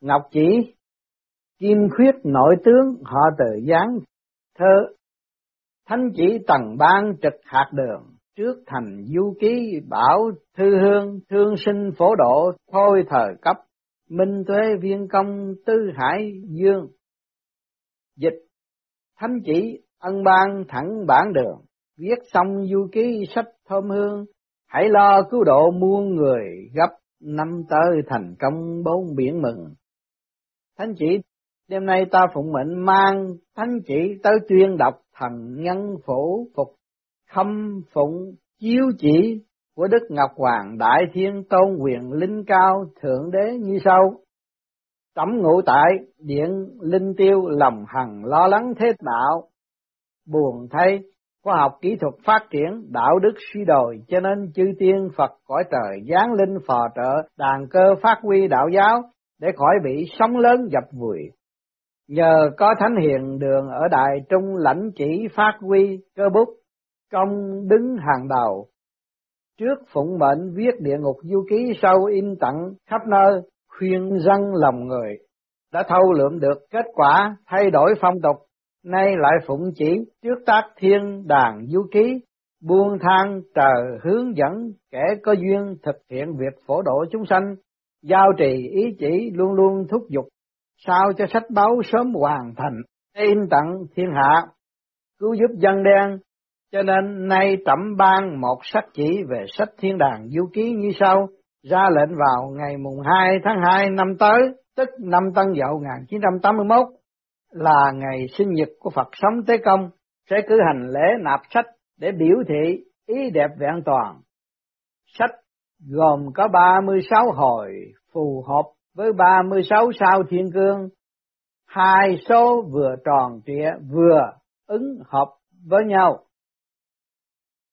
Ngọc chỉ, kim khuyết nội tướng họ tự giáng thơ. Thánh chỉ tầng ban trực hạt đường, trước thành du ký bảo thư hương, thương sinh phổ độ, thôi thời cấp, minh tuế viên công tư hải dương. Dịch, thánh chỉ ân ban thẳng bản đường, viết xong du ký sách thơm hương. Hãy lo cứu độ muôn người gấp, năm tới thành công bốn biển mừng thánh chỉ đêm nay ta phụng mệnh mang thánh chỉ tới tuyên đọc thần nhân phổ phục khâm phụng chiếu chỉ của Đức Ngọc Hoàng Đại Thiên Tôn quyền linh cao Thượng Đế như sau. Tẩm ngụ tại điện linh tiêu lòng hằng lo lắng thế đạo. Buồn thay, khoa học kỹ thuật phát triển, đạo đức suy đồi cho nên chư tiên Phật cõi trời giáng linh phò trợ, đàn cơ phát huy đạo giáo để khỏi bị sóng lớn dập vùi. Nhờ có thánh hiền đường ở Đại Trung lãnh chỉ phát huy cơ bút, công đứng hàng đầu, trước phụng mệnh viết địa ngục du ký sau in tặng khắp nơi khuyên dân lòng người. Đã thâu lượm được kết quả thay đổi phong tục nay lại phụng chỉ trước tác thiên đàn du ký buông thang trời hướng dẫn kẻ có duyên thực hiện việc phổ độ chúng sanh giao trì ý chỉ luôn luôn thúc giục sao cho sách báo sớm hoàn thành. In tặng thiên hạ cứu giúp dân đen. Cho nên nay trẫm ban một sách chỉ về sách thiên đàng du ký như sau, ra lệnh vào ngày mùng 2 tháng 2 năm tới, tức năm Tân Dậu 1981, là ngày sinh nhật của Phật sống Tế Công, sẽ cử hành lễ nạp sách để biểu thị ý đẹp vẹn toàn. Sách gồm có 36 hồi phù hợp với 36 sao thiên cương, hai số vừa tròn trịa vừa ứng hợp với nhau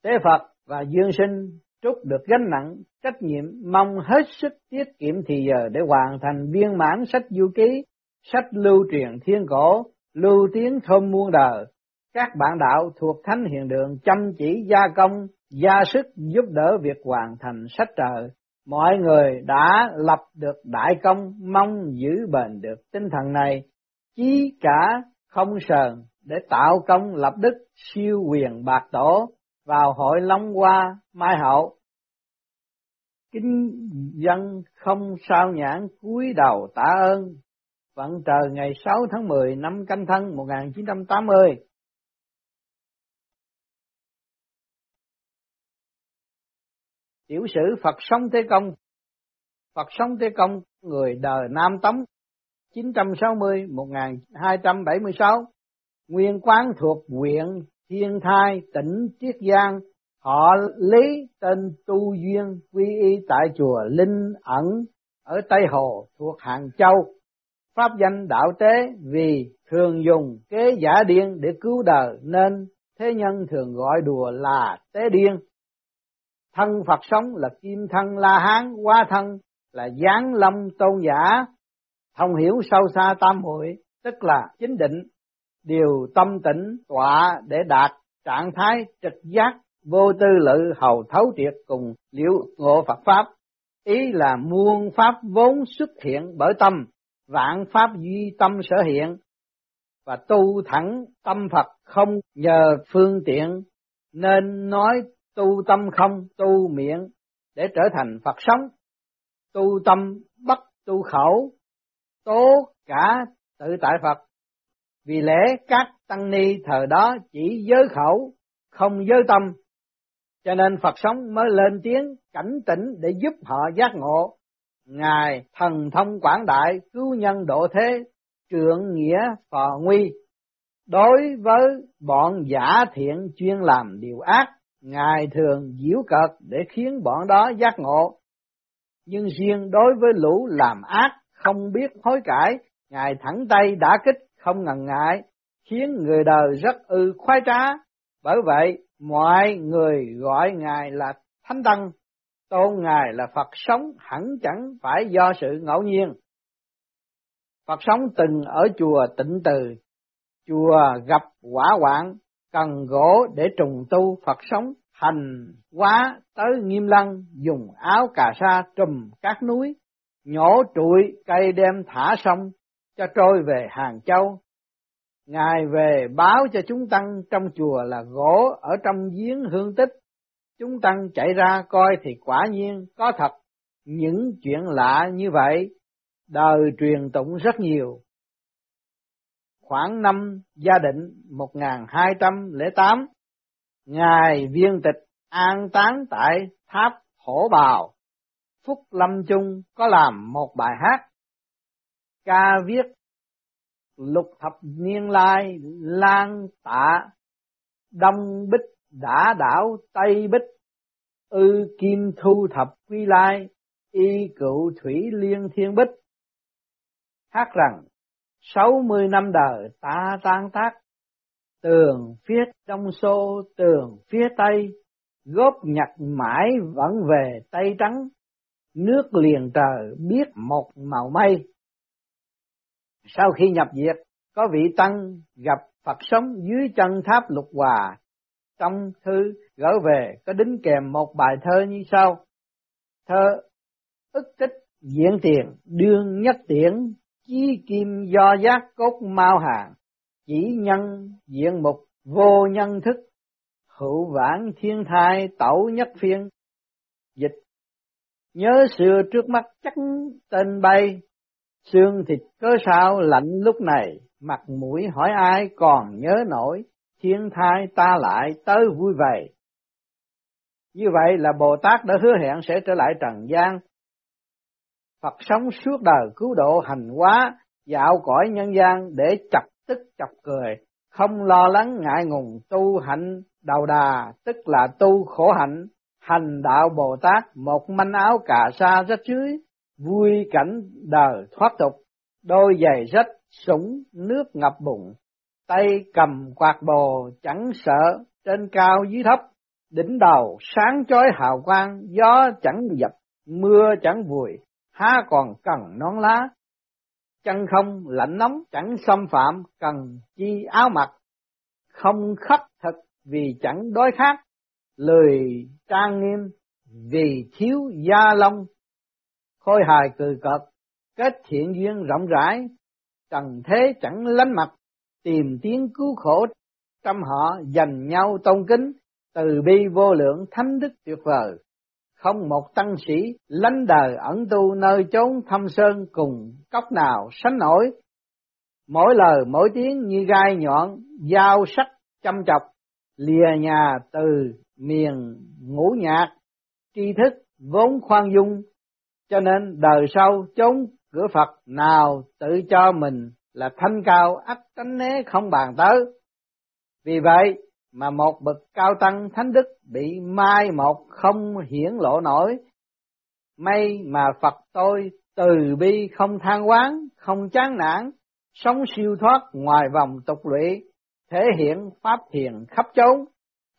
Tế Phật và Dương Sinh trút được gánh nặng trách nhiệm mong hết sức tiết kiệm thì giờ để hoàn thành viên mãn sách du ký, sách lưu truyền thiên cổ, lưu tiếng thơm muôn đời. Các bạn đạo thuộc Thánh Hiền Đường chăm chỉ gia công, gia sức giúp đỡ việc hoàn thành sách trời. Mọi người đã lập được đại công, mong giữ bền được tinh thần này, chí cả không sờn để tạo công lập đức siêu quyền bạc tổ vào hội Long Hoa Mai Hậu. Kính dân không sao nhãn cúi đầu tạ ơn, vận trời ngày 6 tháng 10 năm canh thân 1980. Tiểu sử Phật sống Thế Công Phật sống Thế Công, người đời Nam Tống 960-1276, nguyên quán thuộc huyện thiên thai tỉnh Tiết Giang, họ lý tên Tu Duyên quy y tại chùa Linh ẩn ở Tây Hồ thuộc Hàng Châu. Pháp danh đạo tế vì thường dùng kế giả điên để cứu đời nên thế nhân thường gọi đùa là tế điên. Thân Phật sống là kim thân La Hán, hóa thân là giáng lâm tôn giả, thông hiểu sâu xa tam hội, tức là chính định điều tâm tĩnh tọa để đạt trạng thái trực giác vô tư lự hầu thấu triệt cùng liễu ngộ Phật Pháp. Ý là muôn Pháp vốn xuất hiện bởi tâm, vạn Pháp duy tâm sở hiện, và tu thẳng tâm Phật không nhờ phương tiện, nên nói tu tâm không tu miệng để trở thành Phật sống. Tu tâm bất tu khẩu, tố cả tự tại Phật vì lẽ các tăng ni thời đó chỉ giới khẩu, không giới tâm, cho nên Phật sống mới lên tiếng cảnh tỉnh để giúp họ giác ngộ. Ngài thần thông quảng đại, cứu nhân độ thế, trượng nghĩa phò nguy. Đối với bọn giả thiện chuyên làm điều ác, Ngài thường diễu cợt để khiến bọn đó giác ngộ. Nhưng riêng đối với lũ làm ác, không biết hối cải, Ngài thẳng tay đã kích không ngần ngại, khiến người đời rất ư khoái trá. Bởi vậy, mọi người gọi Ngài là Thánh Tăng, tôn Ngài là Phật sống hẳn chẳng phải do sự ngẫu nhiên. Phật sống từng ở chùa tịnh từ, chùa gặp quả quạng, cần gỗ để trùng tu Phật sống hành quá tới nghiêm lăng dùng áo cà sa trùm các núi nhổ trụi cây đem thả sông cho trôi về Hàng Châu. Ngài về báo cho chúng tăng trong chùa là gỗ ở trong giếng hương tích. Chúng tăng chạy ra coi thì quả nhiên có thật những chuyện lạ như vậy, đời truyền tụng rất nhiều. Khoảng năm gia định 1208, Ngài viên tịch an táng tại tháp Hổ Bào, Phúc Lâm Trung có làm một bài hát, ca viết lục thập niên lai lan tạ đông bích đã đảo tây bích ư kim thu thập quy lai y cựu thủy liên thiên bích. Hát rằng sáu mươi năm đời ta tan tác, tường phía đông xô, tường phía tây, góp nhặt mãi vẫn về tây trắng. Nước liền trời biết một màu mây. Sau khi nhập diệt, có vị tăng gặp Phật sống dưới chân tháp lục hòa. Trong thư gửi về, có đính kèm một bài thơ như sau. Thơ, ức tích diễn tiền, đương nhất tiễn chí kim do giác cốt mau hàng chỉ nhân diện mục vô nhân thức, hữu vãn thiên thai tẩu nhất phiên. Dịch, nhớ xưa trước mắt chắc tên bay, xương thịt cớ sao lạnh lúc này, mặt mũi hỏi ai còn nhớ nổi, thiên thai ta lại tới vui vẻ. Như vậy là Bồ Tát đã hứa hẹn sẽ trở lại trần gian Phật sống suốt đời cứu độ hành hóa, dạo cõi nhân gian để chọc tức chọc cười, không lo lắng ngại ngùng tu hạnh đầu đà, tức là tu khổ hạnh, hành đạo Bồ Tát, một manh áo cà sa rách dưới, vui cảnh đời thoát tục, đôi giày rách, sũng nước ngập bụng, tay cầm quạt bồ chẳng sợ, trên cao dưới thấp, đỉnh đầu sáng chói hào quang, gió chẳng dập, mưa chẳng vùi, há còn cần nón lá, chân không lạnh nóng chẳng xâm phạm, cần chi áo mặc, không khắc thực vì chẳng đói khát, lười trang nghiêm vì thiếu gia long. Khôi hài cười cợt, kết thiện duyên rộng rãi, cần thế chẳng lánh mặt, tìm tiếng cứu khổ. Trăm họ dành nhau tôn kính, từ bi vô lượng thánh đức tuyệt vời không một tăng sĩ lánh đời ẩn tu nơi chốn thâm sơn cùng cốc nào sánh nổi. Mỗi lời mỗi tiếng như gai nhọn, dao sắc chăm chọc, lìa nhà từ miền ngũ nhạc, tri thức vốn khoan dung, cho nên đời sau chốn cửa Phật nào tự cho mình là thanh cao ắt tránh né không bàn tới. Vì vậy, mà một bậc cao tăng thánh đức bị mai một không hiển lộ nổi. May mà Phật tôi từ bi không than quán, không chán nản, sống siêu thoát ngoài vòng tục lụy, thể hiện pháp thiền khắp chốn,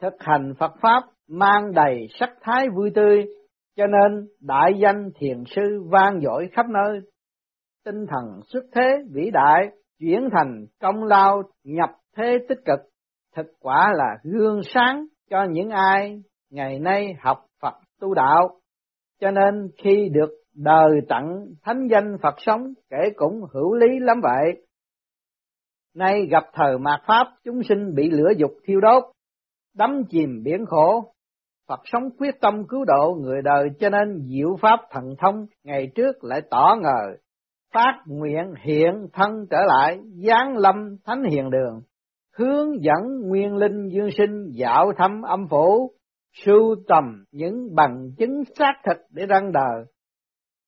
thực hành Phật pháp mang đầy sắc thái vui tươi, cho nên đại danh thiền sư vang dội khắp nơi. Tinh thần xuất thế vĩ đại, chuyển thành công lao nhập thế tích cực thực quả là gương sáng cho những ai ngày nay học Phật tu đạo. Cho nên khi được đời tặng thánh danh Phật sống kể cũng hữu lý lắm vậy. Nay gặp thời mạt Pháp chúng sinh bị lửa dục thiêu đốt, đắm chìm biển khổ. Phật sống quyết tâm cứu độ người đời cho nên diệu Pháp thần thông ngày trước lại tỏ ngờ. Phát nguyện hiện thân trở lại, giáng lâm thánh hiền đường, hướng dẫn nguyên linh dương sinh dạo thăm âm phủ, sưu tầm những bằng chứng xác thực để răng đời.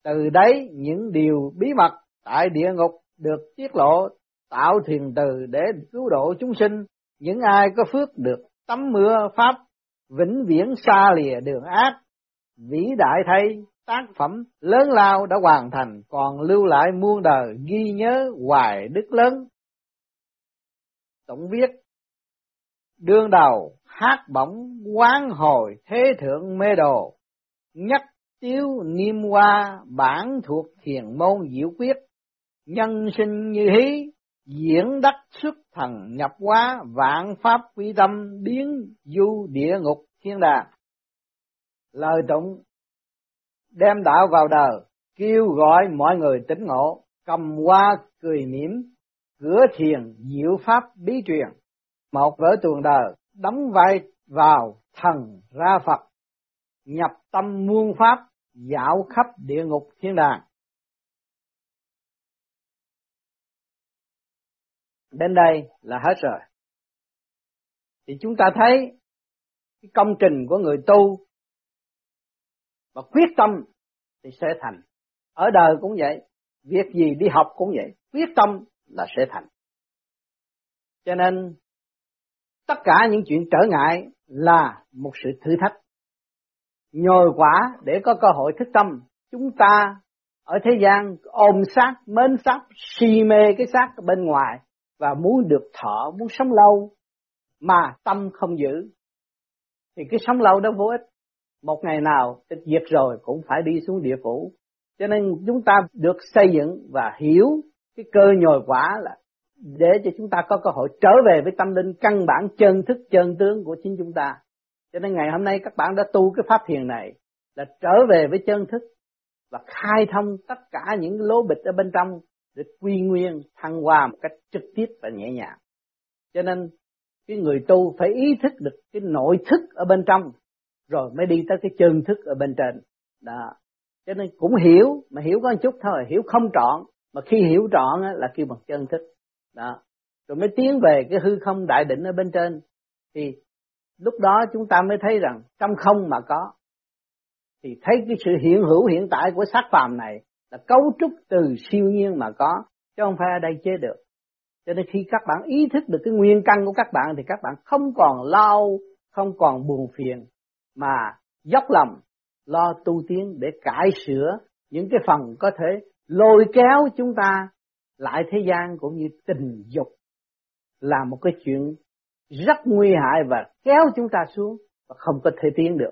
Từ đấy những điều bí mật tại địa ngục được tiết lộ, tạo thiền từ để cứu độ chúng sinh, những ai có phước được tắm mưa pháp vĩnh viễn xa lìa đường ác, vĩ đại thay tác phẩm lớn lao đã hoàn thành còn lưu lại muôn đời ghi nhớ hoài đức lớn tổng viết đương đầu hát bổng quán hồi thế thượng mê đồ nhất tiếu niêm hoa bản thuộc thiền môn diệu quyết. Nhân sinh như hí diễn đắc xuất thần nhập hóa vạn pháp quy tâm biến du địa ngục thiên đà lời tụng đem đạo vào đời kêu gọi mọi người tỉnh ngộ, cầm hoa cười mỉm, cửa thiền diệu pháp bí truyền, một vở tuồng đời đóng vai vào thần ra Phật, nhập tâm muôn pháp, dạo khắp địa ngục thiên đàng. Đến đây là hết rồi. Thì chúng ta thấy cái công trình của người tu và quyết tâm thì sẽ thành. Ở đời cũng vậy, việc gì đi học cũng vậy, quyết tâm là sẽ thành. Cho nên tất cả những chuyện trở ngại là một sự thử thách. Nhồi quả để có cơ hội thức tâm, chúng ta ở thế gian ôm sát, mến sát, si mê cái xác bên ngoài và muốn được thọ, muốn sống lâu mà tâm không giữ thì cái sống lâu đó vô ích. Một ngày nào tịch diệt rồi cũng phải đi xuống địa phủ. Cho nên chúng ta được xây dựng và hiểu cái cơ nhồi quả là để cho chúng ta có cơ hội trở về với tâm linh căn bản chân thức chân tướng của chính chúng ta. Cho nên ngày hôm nay các bạn đã tu cái pháp thiền này là trở về với chân thức và khai thông tất cả những lỗ bịch ở bên trong để quy nguyên thăng hoa một cách trực tiếp và nhẹ nhàng. Cho nên cái người tu phải ý thức được cái nội thức ở bên trong rồi mới đi tới cái chân thức ở bên trên. Đó. Cho nên cũng hiểu mà hiểu có một chút thôi, hiểu không trọn mà khi hiểu trọn là kêu bằng chân thức. Đó. Rồi mới tiến về cái hư không đại định ở bên trên thì lúc đó chúng ta mới thấy rằng trong không mà có thì thấy cái sự hiện hữu hiện tại của xác phàm này là cấu trúc từ siêu nhiên mà có, chứ không phải ở đây chế được cho nên khi các bạn ý thức được cái nguyên căn của các bạn thì các bạn không còn lo, không còn buồn phiền, mà dốc lòng, lo tu tiến để cải sửa những cái phần có thể lôi kéo chúng ta lại thế gian cũng như tình dục là một cái chuyện rất nguy hại và kéo chúng ta xuống và không có thể tiến được.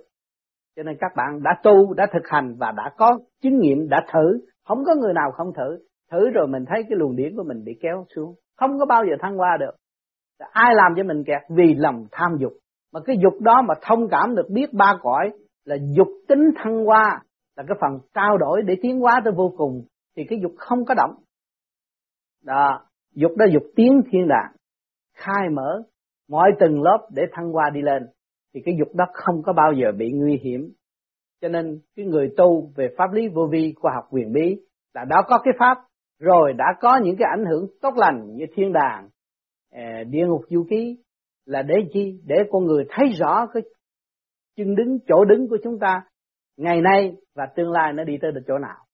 Cho nên các bạn đã tu, đã thực hành và đã có kinh nghiệm, đã thử. Không có người nào không thử. Thử rồi mình thấy cái luồng điển của mình bị kéo xuống. Không có bao giờ thăng qua được. Ai làm cho mình kẹt? Vì lòng tham dục. Mà cái dục đó mà thông cảm được biết ba cõi là dục tính thăng hoa là cái phần trao đổi để tiến hóa tới vô cùng thì cái dục không có động. Đó, dục đó dục tiến thiên đàng, khai mở mọi từng lớp để thăng hoa đi lên thì cái dục đó không có bao giờ bị nguy hiểm. Cho nên cái người tu về pháp lý vô vi khoa học quyền bí là đã có cái pháp rồi đã có những cái ảnh hưởng tốt lành như thiên đàng, à, địa ngục du ký là để chi? Để con người thấy rõ cái chân đứng chỗ đứng của chúng ta ngày nay và tương lai nó đi tới được chỗ nào.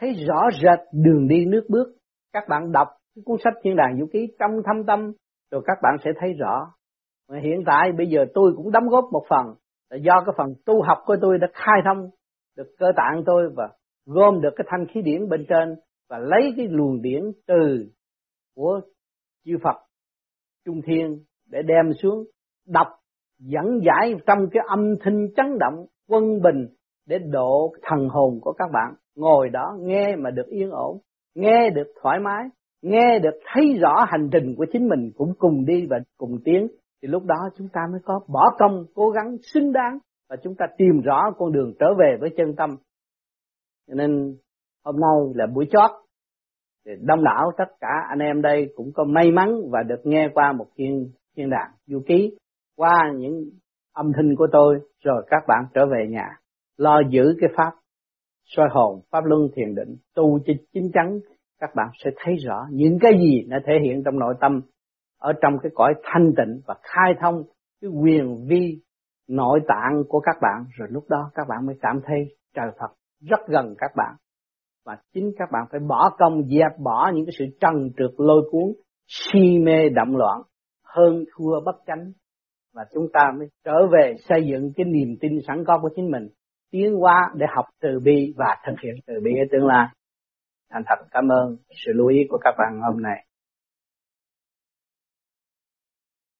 Thấy rõ rệt đường đi nước bước. Các bạn đọc cái cuốn sách thiên đàng vũ ký, trong thâm tâm, rồi các bạn sẽ thấy rõ. Mà hiện tại bây giờ tôi cũng đóng góp một phần, là do cái phần tu học của tôi đã khai thông, được cơ tạng tôi và gom được cái thanh khí điển bên trên và lấy cái luồng điển từ của chư Phật Trung Thiên để đem xuống, đọc, dẫn giải trong cái âm thanh chấn động, quân bình để độ thần hồn của các bạn. Ngồi đó nghe mà được yên ổn, nghe được thoải mái, nghe được thấy rõ hành trình của chính mình cũng cùng đi và cùng tiến. Thì lúc đó chúng ta mới có bỏ công, cố gắng, xứng đáng và chúng ta tìm rõ con đường trở về với chân tâm. Cho nên hôm nay là buổi chót. Thì đông đảo tất cả anh em đây cũng có may mắn và được nghe qua một thiên thiên đàng du ký, qua những âm thanh của tôi, rồi các bạn trở về nhà lo giữ cái pháp soi hồn, pháp luân thiền định, tu cho chính chắn, các bạn sẽ thấy rõ những cái gì nó thể hiện trong nội tâm ở trong cái cõi thanh tịnh và khai thông cái quyền vi nội tạng của các bạn. Rồi lúc đó các bạn mới cảm thấy trời Phật rất gần các bạn và chính các bạn phải bỏ công, dẹp bỏ những cái sự trần trượt, lôi cuốn, si mê động loạn, hơn thua bất chánh. Và chúng ta mới trở về xây dựng cái niềm tin sẵn có của chính mình tiến hóa để học từ bi và thực hiện từ bi. Ở tương lai, thành thật cảm ơn sự lưu ý của các bạn hôm nay.